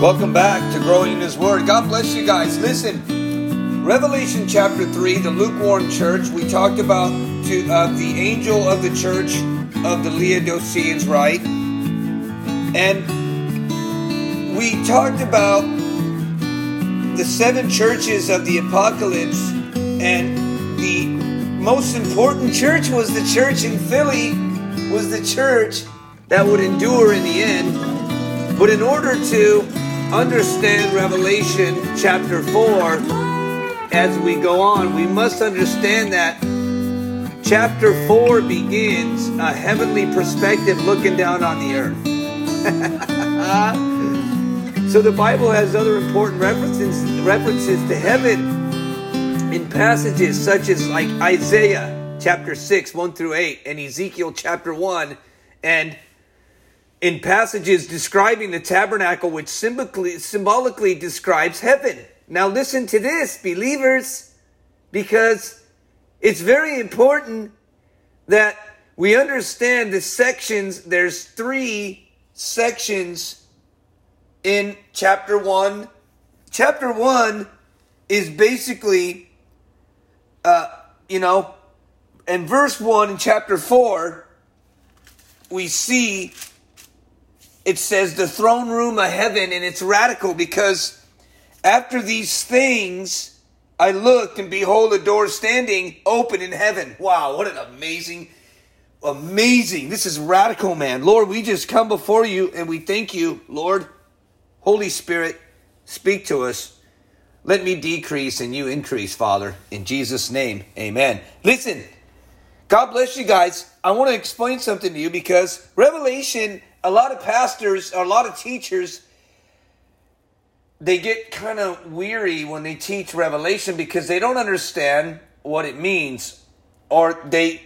Welcome back to Growing in His Word. God bless you guys. Listen, Revelation chapter 3, the lukewarm church, we talked about to, uh, the angel of the church of the Laodiceans, right? And we talked about the seven churches of the apocalypse, and the most important church was the church in Philly, was the church that would endure in the end. But in order to understand Revelation chapter 4 as we go on, we must understand that chapter 4 begins a heavenly perspective looking down on the earth. so the Bible has other important references references to heaven in passages such as like Isaiah chapter 6 1 through 8 and Ezekiel chapter 1 and in passages describing the tabernacle, which symbolically, symbolically describes heaven. Now, listen to this, believers, because it's very important that we understand the sections. There's three sections in chapter 1. Chapter 1 is basically, uh, you know, in verse 1 in chapter 4, we see it says the throne room of heaven, and it's radical because after these things, I looked and behold a door standing open in heaven. Wow, what an amazing, amazing. This is radical, man. Lord, we just come before you and we thank you, Lord. Holy Spirit, speak to us. Let me decrease and you increase, Father. In Jesus' name, amen. Listen, God bless you guys. I want to explain something to you because Revelation a lot of pastors, a lot of teachers, they get kind of weary when they teach Revelation because they don't understand what it means, or they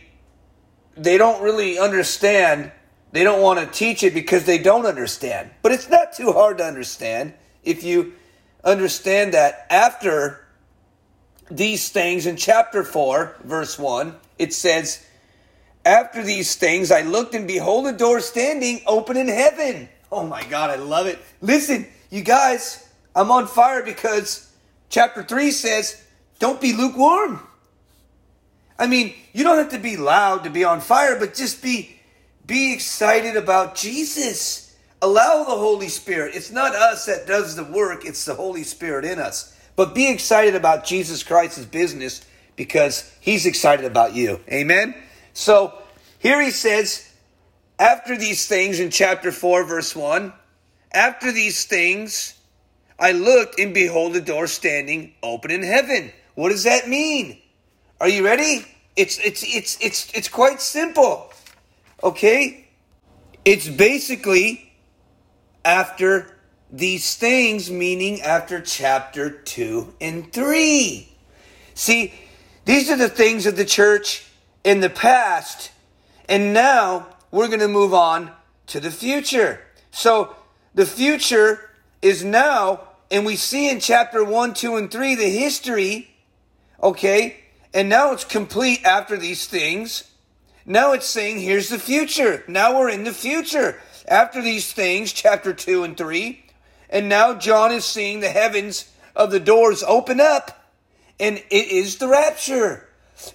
they don't really understand. They don't want to teach it because they don't understand. But it's not too hard to understand if you understand that after these things in chapter 4, verse 1, it says, after these things, I looked and behold a door standing open in heaven. Oh my God, I love it. Listen, you guys, I'm on fire because chapter 3 says, don't be lukewarm. I mean, you don't have to be loud to be on fire, but just be be excited about Jesus. Allow the Holy Spirit. It's not us that does the work, it's the Holy Spirit in us. But be excited about Jesus Christ's business because he's excited about you. Amen. So here he says, after these things in chapter 4, verse 1, after these things, I looked and behold a door standing open in heaven. What does that mean? Are you ready? It's it's it's it's it's quite simple. Okay? It's basically after these things, meaning after chapter 2 and 3. See, these are the things of the church in the past, and now we're going to move on to the future. So the future is now, and we see in chapter 1, 2, and 3 the history, okay? And now it's complete after these things. Now it's saying, here's the future. Now we're in the future. After these things, chapter 2 and 3. And now John is seeing the heavens of the doors open up. And it is the rapture.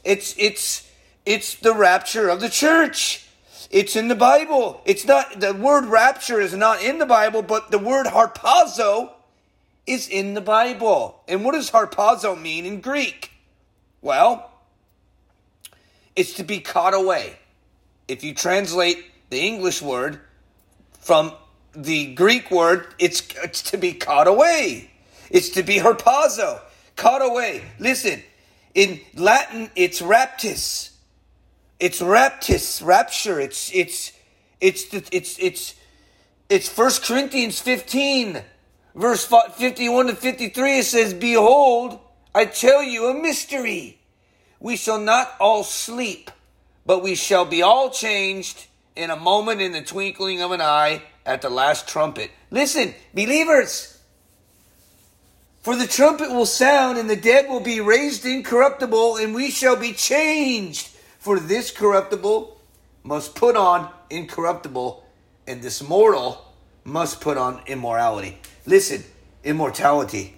It's, it's, it's the rapture of the church. It's in the Bible. It's not, the word rapture is not in the Bible, but the word harpazo is in the Bible. And what does harpazo mean in Greek? Well, it's to be caught away. If you translate the English word from the Greek word, it's, it's to be caught away. It's to be harpazo, caught away. Listen, in Latin, it's raptus. It's raptus, rapture. It's it's it's it's it's it's First Corinthians 15, verse 51 to 53. It says, Behold, I tell you a mystery. We shall not all sleep, but we shall be all changed in a moment in the twinkling of an eye at the last trumpet. Listen, believers, for the trumpet will sound, and the dead will be raised incorruptible, and we shall be changed. For this corruptible must put on incorruptible, and this mortal must put on immorality. Listen, immortality.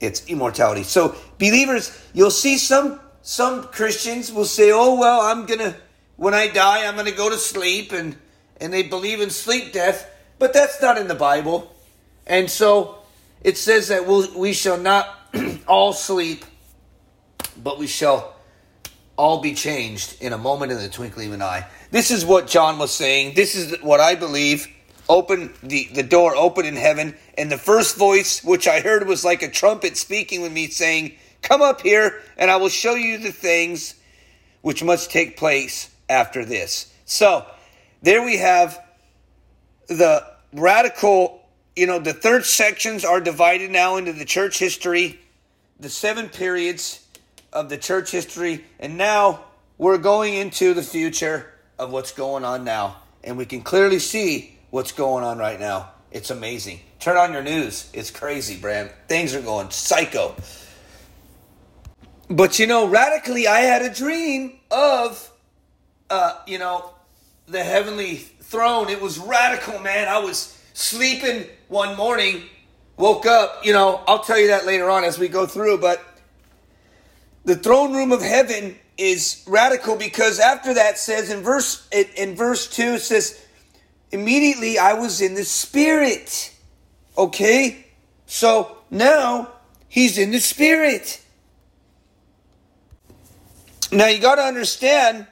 It's immortality. So, believers, you'll see some some Christians will say, "Oh well, I'm gonna when I die, I'm gonna go to sleep," and and they believe in sleep death, but that's not in the Bible. And so, it says that we'll, we shall not all sleep, but we shall all be changed in a moment in the twinkling of an eye. This is what John was saying. This is what I believe. Open the, the door open in heaven, and the first voice which I heard was like a trumpet speaking with me, saying, Come up here, and I will show you the things which must take place after this. So, there we have the radical, you know, the third sections are divided now into the church history, the seven periods of the church history, and now we're going into the future of what's going on now. And we can clearly see what's going on right now. It's amazing. Turn on your news. It's crazy, Bram. Things are going psycho. But you know, radically, I had a dream of, uh, you know, the heavenly throne. It was radical, man. I was sleeping one morning, woke up. You know, I'll tell you that later on as we go through. But the throne room of heaven is radical because after that says in verse in verse 2 it says immediately I was in the spirit. Okay? So now he's in the spirit. Now you got to understand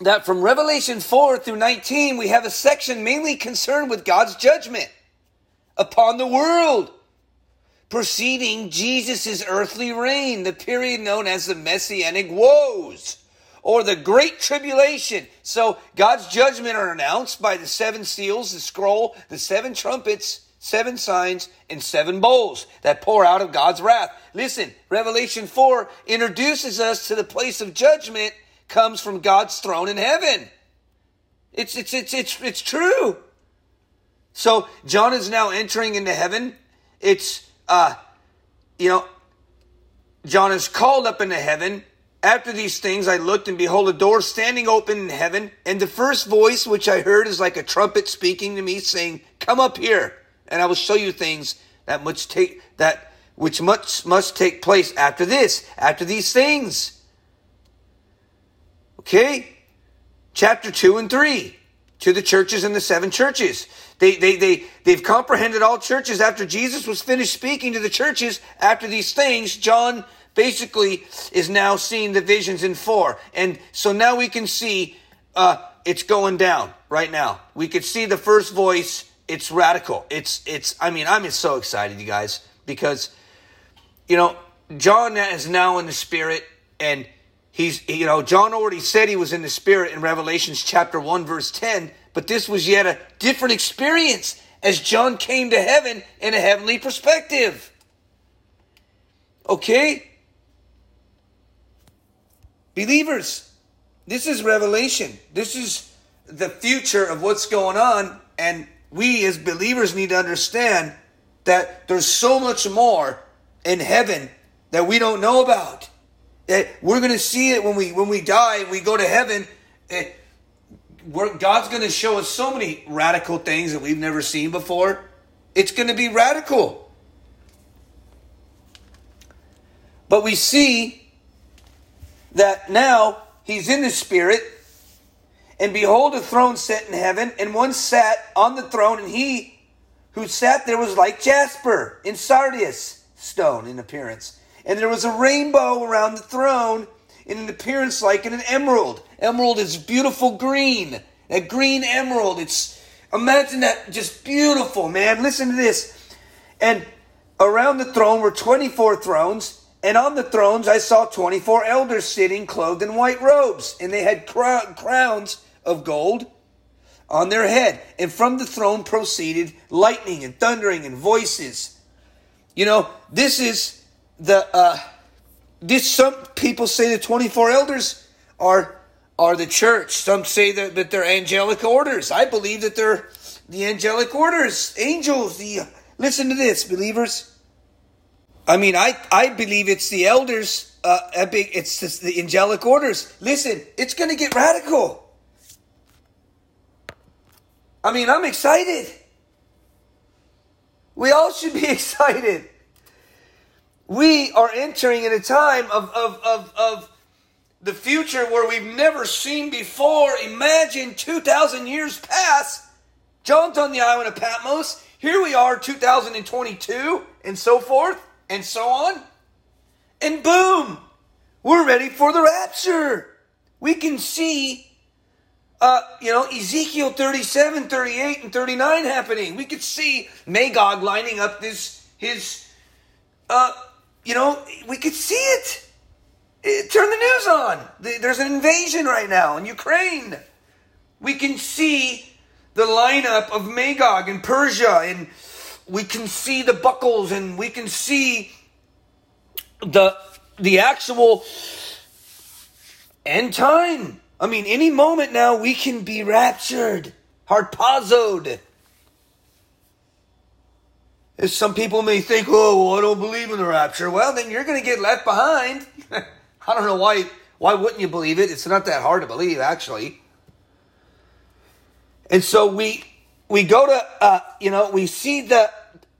that from Revelation 4 through 19 we have a section mainly concerned with God's judgment upon the world preceding Jesus' earthly reign, the period known as the Messianic woes or the Great Tribulation. So God's judgment are announced by the seven seals, the scroll, the seven trumpets, seven signs, and seven bowls that pour out of God's wrath. Listen, Revelation 4 introduces us to the place of judgment comes from God's throne in heaven. It's, it's, it's, it's, it's true. So John is now entering into heaven. It's uh, you know, John is called up into heaven. After these things, I looked and behold a door standing open in heaven. And the first voice which I heard is like a trumpet speaking to me, saying, "Come up here, and I will show you things that must take that which must must take place after this, after these things." Okay, chapter two and three to the churches and the seven churches. They, they, they, they've comprehended all churches after Jesus was finished speaking to the churches after these things. John basically is now seeing the visions in four. And so now we can see uh, it's going down right now. We could see the first voice. It's radical. It's, it's, I mean, I'm so excited, you guys, because, you know, John is now in the spirit and he's, you know, John already said he was in the spirit in Revelations chapter 1, verse 10 but this was yet a different experience as John came to heaven in a heavenly perspective. Okay? Believers, this is revelation. This is the future of what's going on. And we as believers need to understand that there's so much more in heaven that we don't know about. That we're going to see it when we when we die and we go to heaven. Eh, we're, God's going to show us so many radical things that we've never seen before. It's going to be radical. But we see that now he's in the spirit, and behold, a throne set in heaven, and one sat on the throne, and he who sat there was like jasper in sardius stone in appearance. And there was a rainbow around the throne in an appearance like an emerald. Emerald is beautiful green. A green emerald. It's imagine that just beautiful, man. Listen to this. And around the throne were 24 thrones, and on the thrones I saw 24 elders sitting clothed in white robes, and they had crowns of gold on their head. And from the throne proceeded lightning and thundering and voices. You know, this is the uh this some people say the 24 elders are are the church. Some say that, that they're angelic orders. I believe that they're the angelic orders, angels. The listen to this, believers. I mean, I I believe it's the elders. Uh, big, it's just the angelic orders. Listen, it's going to get radical. I mean, I'm excited. We all should be excited. We are entering in a time of, of, of, of the future where we've never seen before. Imagine 2,000 years pass. John's on the island of Patmos. Here we are, 2022, and so forth, and so on. And boom, we're ready for the rapture. We can see, uh, you know, Ezekiel 37, 38, and 39 happening. We could see Magog lining up this, his, uh, you know, we could see it. it. Turn the news on. There's an invasion right now in Ukraine. We can see the lineup of Magog and Persia, and we can see the buckles, and we can see the the actual end time. I mean, any moment now we can be raptured, harpazoed. Some people may think, oh, well, I don't believe in the rapture. Well, then you're going to get left behind. I don't know why. Why wouldn't you believe it? It's not that hard to believe, actually. And so we we go to uh, you know we see the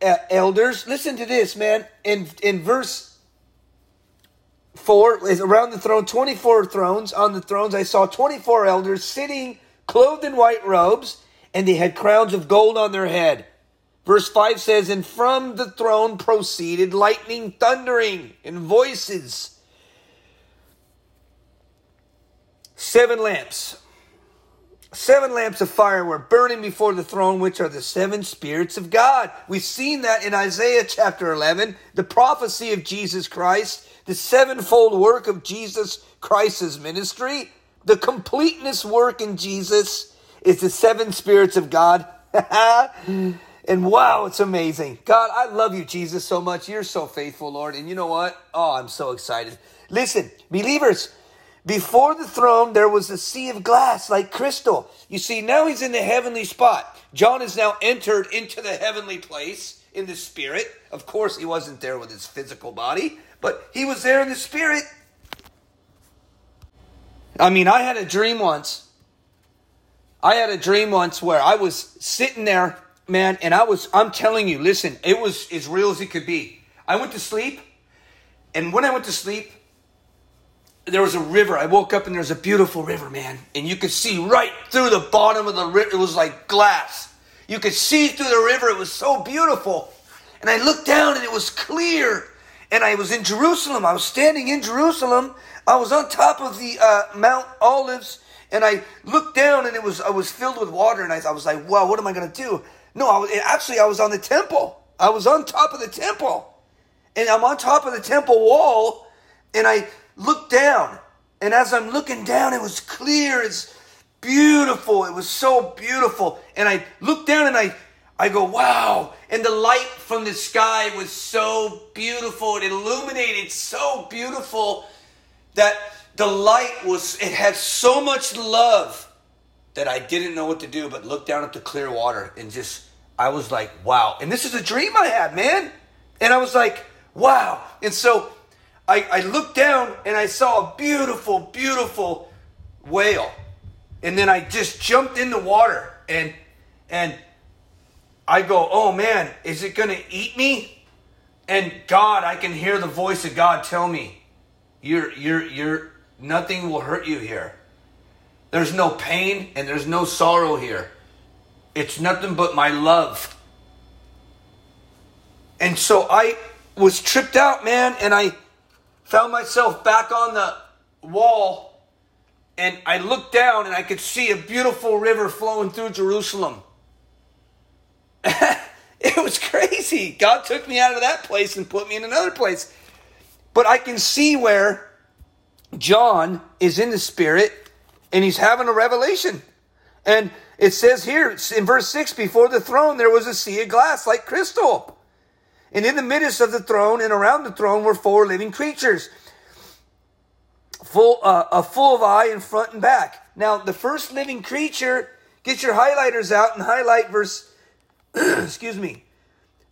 uh, elders. Listen to this, man. In in verse four is around the throne, twenty four thrones. On the thrones, I saw twenty four elders sitting, clothed in white robes, and they had crowns of gold on their head. Verse 5 says, And from the throne proceeded lightning, thundering, and voices. Seven lamps. Seven lamps of fire were burning before the throne, which are the seven spirits of God. We've seen that in Isaiah chapter 11, the prophecy of Jesus Christ, the sevenfold work of Jesus Christ's ministry, the completeness work in Jesus is the seven spirits of God. and wow, it's amazing. God, I love you, Jesus, so much. You're so faithful, Lord. And you know what? Oh, I'm so excited. Listen, believers, before the throne, there was a sea of glass like crystal. You see, now he's in the heavenly spot. John has now entered into the heavenly place in the spirit. Of course, he wasn't there with his physical body, but he was there in the spirit. I mean, I had a dream once. I had a dream once where I was sitting there, man, and I was, I'm telling you, listen, it was as real as it could be. I went to sleep, and when I went to sleep, there was a river. I woke up and there was a beautiful river, man. And you could see right through the bottom of the river. It was like glass. You could see through the river. It was so beautiful. And I looked down and it was clear. And I was in Jerusalem. I was standing in Jerusalem. I was on top of the uh, Mount Olives. And I looked down and it was I was filled with water. And I, I was like, wow, what am I going to do? No, I was, eh, actually, I was on the temple. I was on top of the temple. And I'm on top of the temple wall. And I look down. And as I'm looking down, it was clear. It's beautiful. It was so beautiful. And I look down and I, I go, wow. And the light from the sky was so beautiful. It illuminated so beautiful that the light was, it had so much love that I didn't know what to do but look down at the clear water and just, I was like, wow. And this is a dream I had, man. And I was like, wow. And so I, I looked down and I saw a beautiful, beautiful whale. And then I just jumped in the water and and I go, oh man, is it gonna eat me? And God, I can hear the voice of God tell me, you're you're you're nothing will hurt you here. There's no pain and there's no sorrow here. It's nothing but my love. And so I was tripped out, man, and I found myself back on the wall and I looked down and I could see a beautiful river flowing through Jerusalem. it was crazy. God took me out of that place and put me in another place. But I can see where John is in the spirit and he's having a revelation. And it says here in verse 6 before the throne there was a sea of glass like crystal. And in the midst of the throne and around the throne were four living creatures, full, uh, uh, full of eye in front and back. Now, the first living creature, get your highlighters out and highlight verse, excuse me,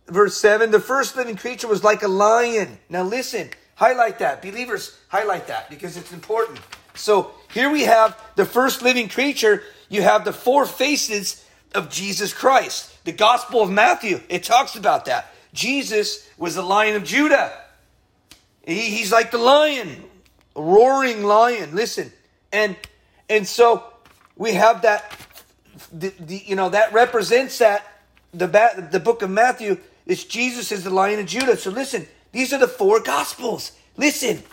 verse 7. The first living creature was like a lion. Now, listen, highlight that. Believers, highlight that because it's important. So, here we have the first living creature. You have the four faces of Jesus Christ. The Gospel of Matthew, it talks about that. Jesus was the lion of Judah. He, he's like the lion, roaring lion. Listen. And and so we have that the, the you know that represents that the the book of Matthew is Jesus is the lion of Judah. So listen, these are the four gospels. Listen.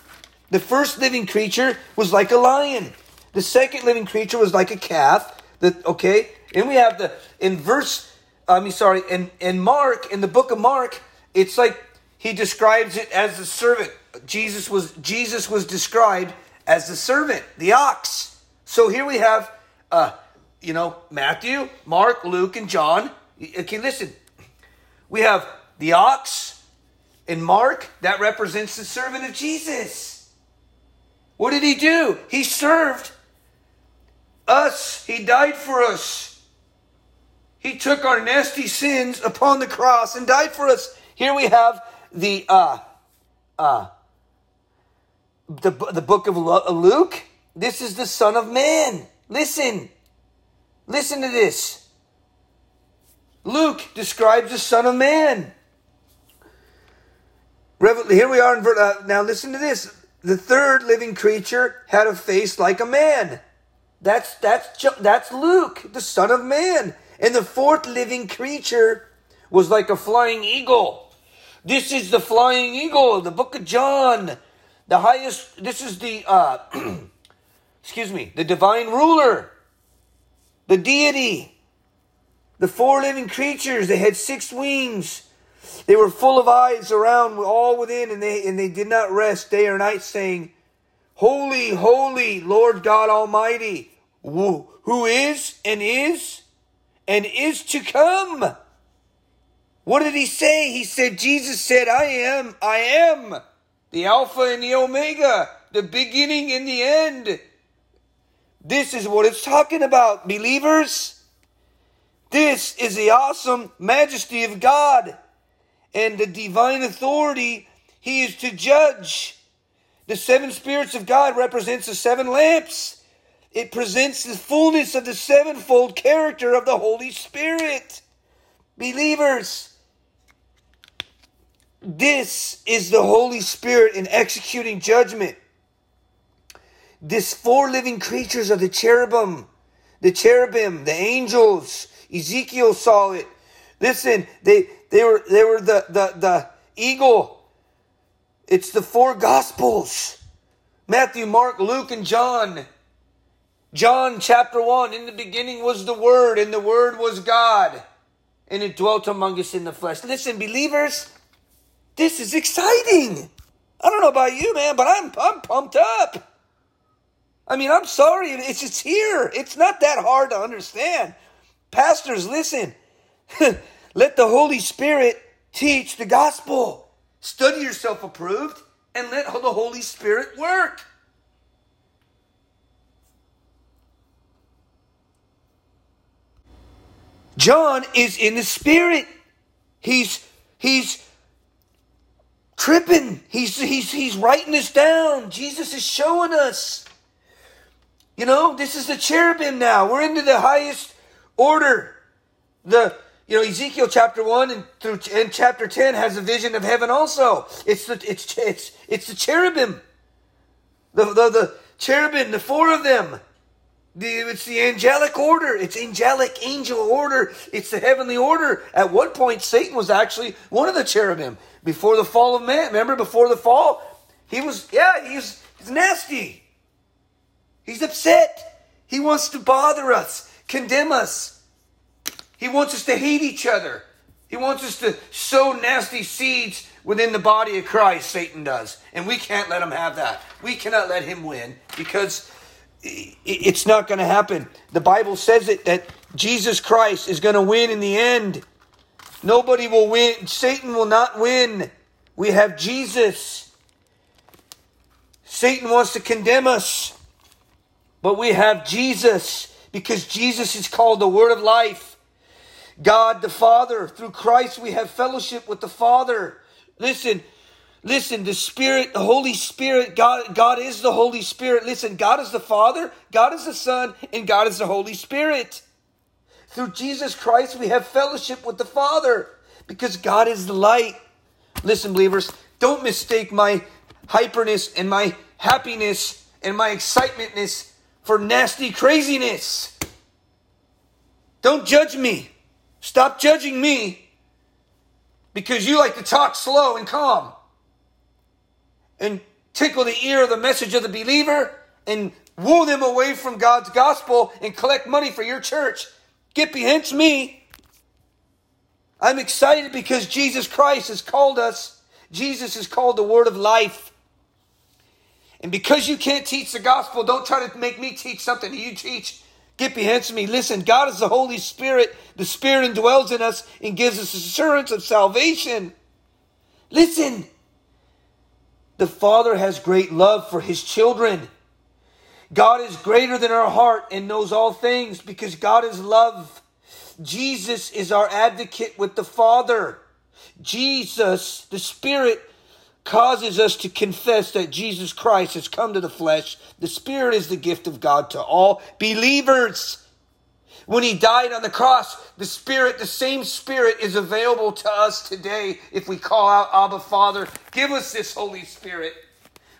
The first living creature was like a lion. The second living creature was like a calf. The, okay, and we have the in verse. I mean, sorry, in in Mark, in the book of Mark, it's like he describes it as the servant. Jesus was Jesus was described as the servant, the ox. So here we have, uh, you know, Matthew, Mark, Luke, and John. Okay, listen, we have the ox in Mark that represents the servant of Jesus. What did he do? He served us. He died for us. He took our nasty sins upon the cross and died for us. Here we have the uh uh the the book of Luke. This is the Son of Man. Listen. Listen to this. Luke describes the Son of Man. Here we are in uh, now. Listen to this. The third living creature had a face like a man. That's that's that's Luke, the Son of Man. And the fourth living creature was like a flying eagle. This is the flying eagle, the book of John. The highest this is the uh excuse me, the divine ruler. The deity. The four living creatures, they had six wings. They were full of eyes around all within and they and they did not rest day or night saying Holy, holy, Lord God Almighty, who is and is and is to come. What did he say? He said, Jesus said, I am, I am the Alpha and the Omega, the beginning and the end. This is what it's talking about, believers. This is the awesome majesty of God and the divine authority he is to judge. The seven spirits of God represents the seven lamps. It presents the fullness of the sevenfold character of the Holy Spirit. Believers, this is the Holy Spirit in executing judgment. This four living creatures of the cherubim, the cherubim, the angels. Ezekiel saw it. Listen, they they were they were the the the eagle it's the four Gospels Matthew, Mark, Luke, and John. John chapter 1 In the beginning was the Word, and the Word was God, and it dwelt among us in the flesh. Listen, believers, this is exciting. I don't know about you, man, but I'm, I'm pumped up. I mean, I'm sorry, it's just here. It's not that hard to understand. Pastors, listen. Let the Holy Spirit teach the gospel. Study yourself approved and let the Holy Spirit work. John is in the spirit. He's he's tripping. He's he's he's writing this down. Jesus is showing us. You know, this is the cherubim now. We're into the highest order. The you know, Ezekiel chapter one and through and chapter ten has a vision of heaven. Also, it's the it's it's it's the cherubim, the the, the cherubim, the four of them. The, it's the angelic order. It's angelic angel order. It's the heavenly order. At one point, Satan was actually one of the cherubim before the fall of man. Remember, before the fall, he was yeah, he's he's nasty. He's upset. He wants to bother us, condemn us. He wants us to hate each other. He wants us to sow nasty seeds within the body of Christ, Satan does. And we can't let him have that. We cannot let him win because it's not going to happen. The Bible says it that Jesus Christ is going to win in the end. Nobody will win. Satan will not win. We have Jesus. Satan wants to condemn us. But we have Jesus because Jesus is called the Word of Life. God the Father. Through Christ, we have fellowship with the Father. Listen, listen, the Spirit, the Holy Spirit, God, God is the Holy Spirit. Listen, God is the Father, God is the Son, and God is the Holy Spirit. through Jesus Christ, we have fellowship with the Father because God is the light. Listen, believers, don't mistake my hyperness and my happiness and my excitementness for nasty craziness. Don't judge me. Stop judging me because you like to talk slow and calm and tickle the ear of the message of the believer and woo them away from God's gospel and collect money for your church. Get behind me. I'm excited because Jesus Christ has called us. Jesus is called the word of life. And because you can't teach the gospel, don't try to make me teach something you teach. Get behind me. Listen, God is the Holy Spirit. The Spirit indwells in us and gives us assurance of salvation. Listen, the Father has great love for his children. God is greater than our heart and knows all things because God is love. Jesus is our advocate with the Father. Jesus, the Spirit, causes us to confess that Jesus Christ has come to the flesh. The Spirit is the gift of God to all believers. When he died on the cross, the Spirit, the same Spirit, is available to us today if we call out, Abba, Father, give us this Holy Spirit.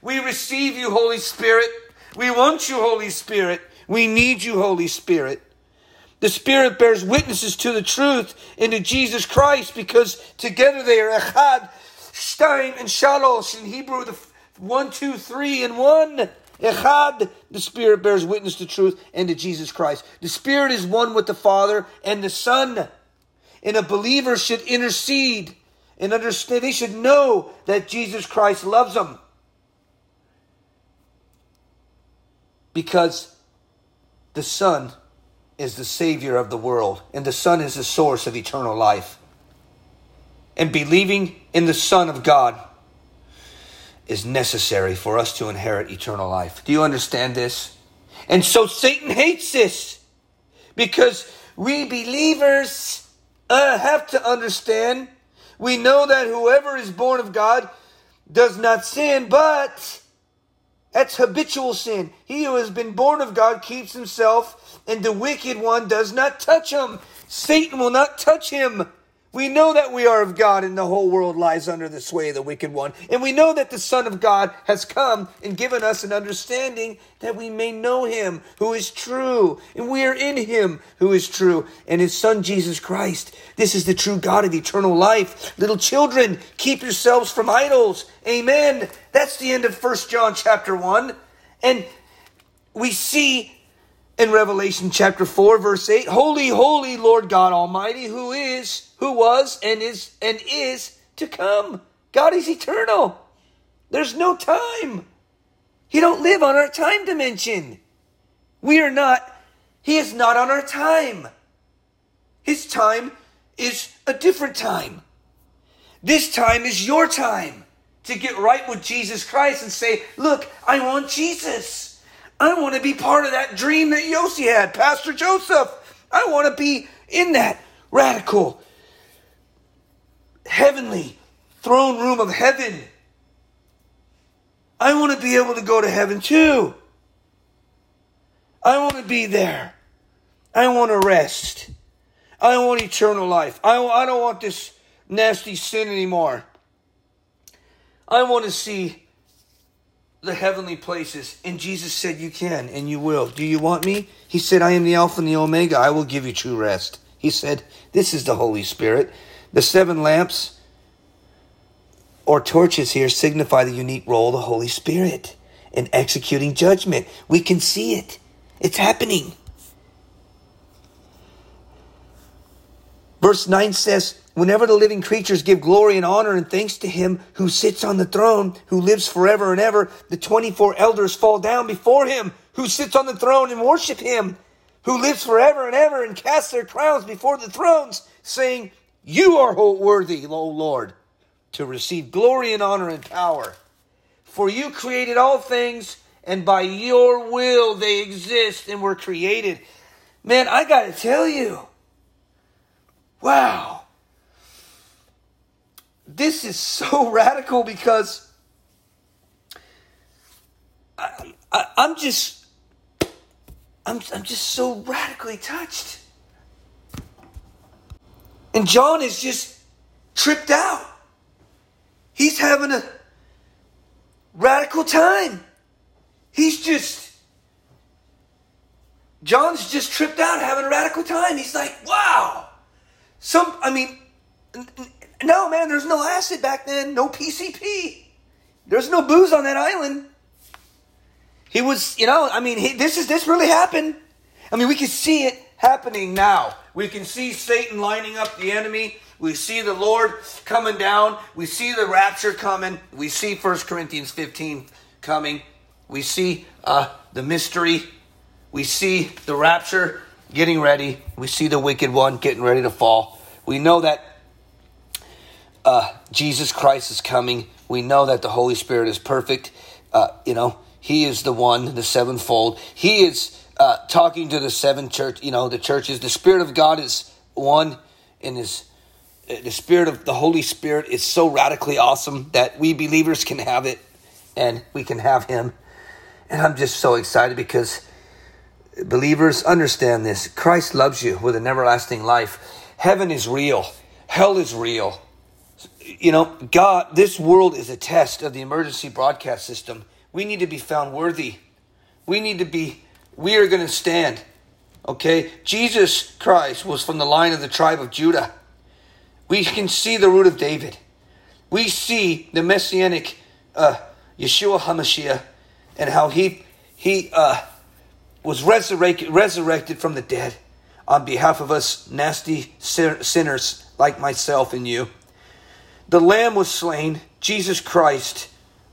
We receive you, Holy Spirit. We want you, Holy Spirit. We need you, Holy Spirit. The Spirit bears witnesses to the truth and to Jesus Christ because together they are echad, stein, and shalosh. In Hebrew, the one, two, three, and one. Echad, the Spirit bears witness to truth and to Jesus Christ. The Spirit is one with the Father and the Son. And a believer should intercede and understand. They should know that Jesus Christ loves them. Because the Son is the Savior of the world, and the Son is the source of eternal life. And believing in the Son of God is necessary for us to inherit eternal life. Do you understand this? And so Satan hates this because we believers uh, have to understand. We know that whoever is born of God does not sin, but that's habitual sin. He who has been born of God keeps himself, and the wicked one does not touch him. Satan will not touch him. We know that we are of God and the whole world lies under the sway of the wicked one. And we know that the Son of God has come and given us an understanding that we may know him who is true. And we are in him who is true and his Son Jesus Christ. This is the true God of eternal life. Little children, keep yourselves from idols. Amen. That's the end of First John chapter 1. And we see in Revelation chapter 4, verse 8 Holy, holy Lord God Almighty, who is, who was, and is, and is to come. God is eternal. There's no time. He don't live on our time dimension. We are not, He is not on our time. His time is a different time. This time is your time to get right with Jesus Christ and say, Look, I want Jesus. I want to be part of that dream that Yossi had, Pastor Joseph. I want to be in that radical, heavenly throne room of heaven. I want to be able to go to heaven too. I want to be there. I want to rest. I want eternal life. I, I don't want this nasty sin anymore. I want to see the heavenly places. And Jesus said, You can and you will. Do you want me? He said, I am the Alpha and the Omega. I will give you true rest. He said, This is the Holy Spirit. The seven lamps or torches here signify the unique role of the Holy Spirit in executing judgment. We can see it, it's happening. Verse 9 says, Whenever the living creatures give glory and honor and thanks to him who sits on the throne, who lives forever and ever, the 24 elders fall down before him who sits on the throne and worship him who lives forever and ever and cast their crowns before the thrones, saying, You are worthy, O Lord, to receive glory and honor and power. For you created all things, and by your will they exist and were created. Man, I got to tell you, wow this is so radical because I, am just I'm, I'm just so radically touched And John is just tripped out. He's having a radical time. He's just, John's just tripped out having a radical time. He's like, wow. Some, I mean, no, man, there's no acid back then, no PCP. There's no booze on that island. He was, you know, I mean, he, this is this really happened. I mean, we can see it happening now. We can see Satan lining up the enemy. We see the Lord coming down. We see the rapture coming. We see 1 Corinthians 15 coming. We see uh, the mystery. We see the rapture getting ready. We see the wicked one getting ready to fall. We know that uh, Jesus Christ is coming. We know that the Holy Spirit is perfect. Uh, you know, He is the one, the sevenfold. He is uh, talking to the seven church. You know, the churches. The Spirit of God is one, and His the Spirit of the Holy Spirit is so radically awesome that we believers can have it, and we can have Him. And I'm just so excited because believers understand this. Christ loves you with an everlasting life. Heaven is real. Hell is real you know, God, this world is a test of the emergency broadcast system. We need to be found worthy. We need to be, we are going to stand. Okay? Jesus Christ was from the line of the tribe of Judah. We can see the root of David. We see the messianic uh, Yeshua HaMashiach and how he, he uh, was resurrected, resurrected from the dead on behalf of us nasty sinners like myself and you. The Lamb was slain. Jesus Christ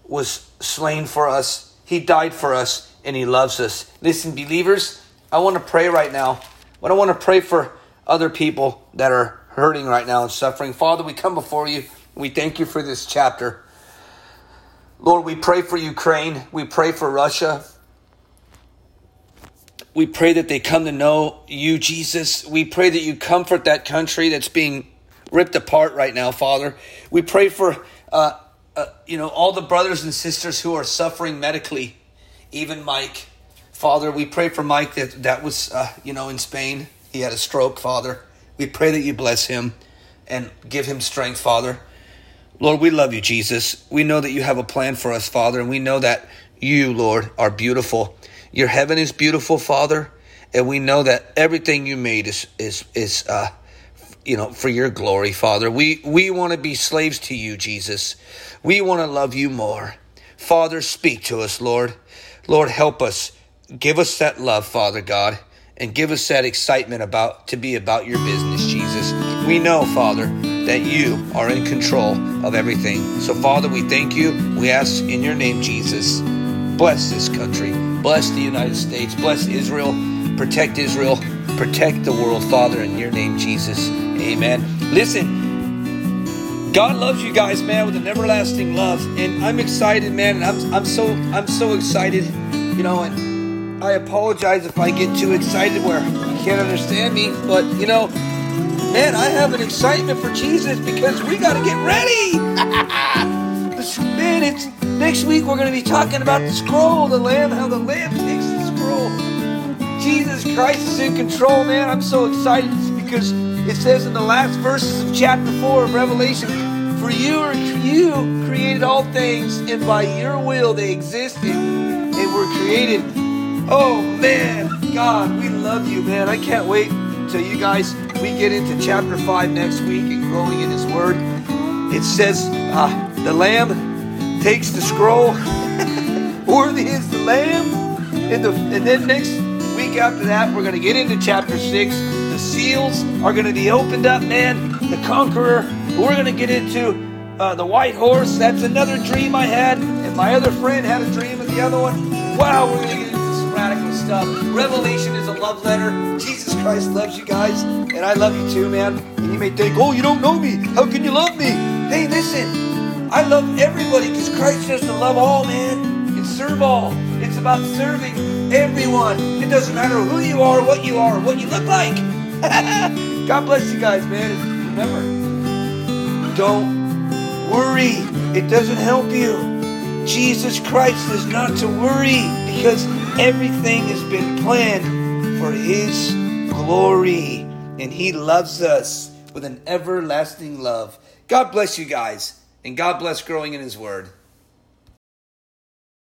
was slain for us. He died for us and He loves us. Listen, believers, I want to pray right now. But I want to pray for other people that are hurting right now and suffering. Father, we come before you. We thank you for this chapter. Lord, we pray for Ukraine. We pray for Russia. We pray that they come to know you, Jesus. We pray that you comfort that country that's being ripped apart right now, Father. We pray for, uh, uh, you know, all the brothers and sisters who are suffering medically, even Mike. Father, we pray for Mike that that was, uh, you know, in Spain. He had a stroke, Father. We pray that you bless him and give him strength, Father. Lord, we love you, Jesus. We know that you have a plan for us, Father, and we know that you, Lord, are beautiful. Your heaven is beautiful, Father, and we know that everything you made is is is uh, you know, for your glory, Father. We we want to be slaves to you, Jesus. We want to love you more. Father, speak to us, Lord. Lord, help us. Give us that love, Father God, and give us that excitement about to be about your business, Jesus. We know, Father, that you are in control of everything. So, Father, we thank you. We ask in your name, Jesus. Bless this country. Bless the United States. Bless Israel. Protect Israel. Protect the world, Father, in your name, Jesus. Amen. Listen, God loves you guys, man, with an everlasting love, and I'm excited, man. And I'm I'm so I'm so excited, you know. And I apologize if I get too excited where you can't understand me, but you know, man, I have an excitement for Jesus because we got to get ready. man, it's next week we're going to be talking about the scroll, the lamb, how the lamb takes the scroll. Jesus Christ is in control, man. I'm so excited because it says in the last verses of chapter 4 of Revelation, For you are you created all things, and by your will they existed and were created. Oh man, God, we love you, man. I can't wait till you guys we get into chapter 5 next week and growing in his word. It says uh, the lamb takes the scroll. Worthy is the lamb. And, the, and then next week after that, we're going to get into chapter 6 the seals are going to be opened up, man. The conqueror. We're going to get into uh, the white horse. That's another dream I had. And my other friend had a dream of the other one. Wow, we're going to get stuff. Uh, revelation is a love letter. Jesus Christ loves you guys. And I love you too, man. And you may think, oh, you don't know me. How can you love me? Hey, listen. I love everybody because Christ says to love all, man, and serve all. It's about serving everyone. It doesn't matter who you are, what you are, what you look like. God bless you guys, man. Remember, don't worry. It doesn't help you. Jesus Christ is not to worry because everything has been planned for His glory and He loves us. with an everlasting love. God bless you guys, and God bless growing in His Word.